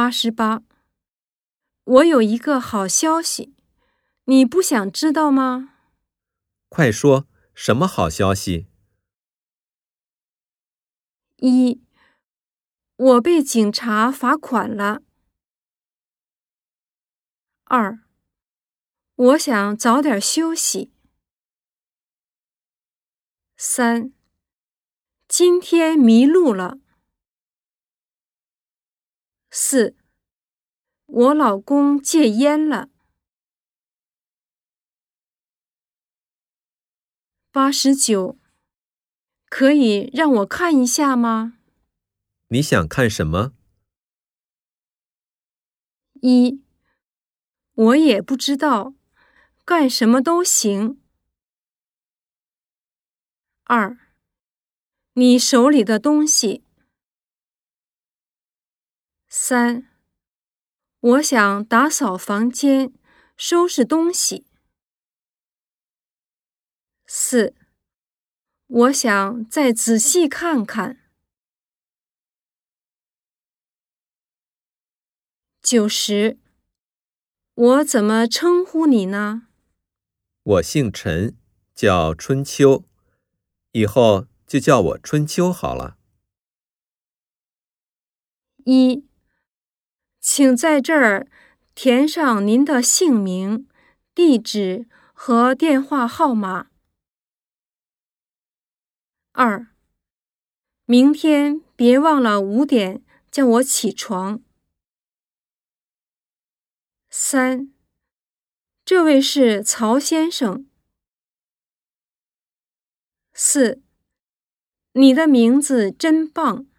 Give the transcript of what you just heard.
八十八，我有一个好消息，你不想知道吗？快说，什么好消息？一，我被警察罚款了。二，我想早点休息。三，今天迷路了。四，我老公戒烟了。八十九，可以让我看一下吗？你想看什么？一，我也不知道，干什么都行。二，你手里的东西。三，我想打扫房间，收拾东西。四，我想再仔细看看。九十，我怎么称呼你呢？我姓陈，叫春秋，以后就叫我春秋好了。一。请在这儿填上您的姓名、地址和电话号码。二，明天别忘了五点叫我起床。三，这位是曹先生。四，你的名字真棒。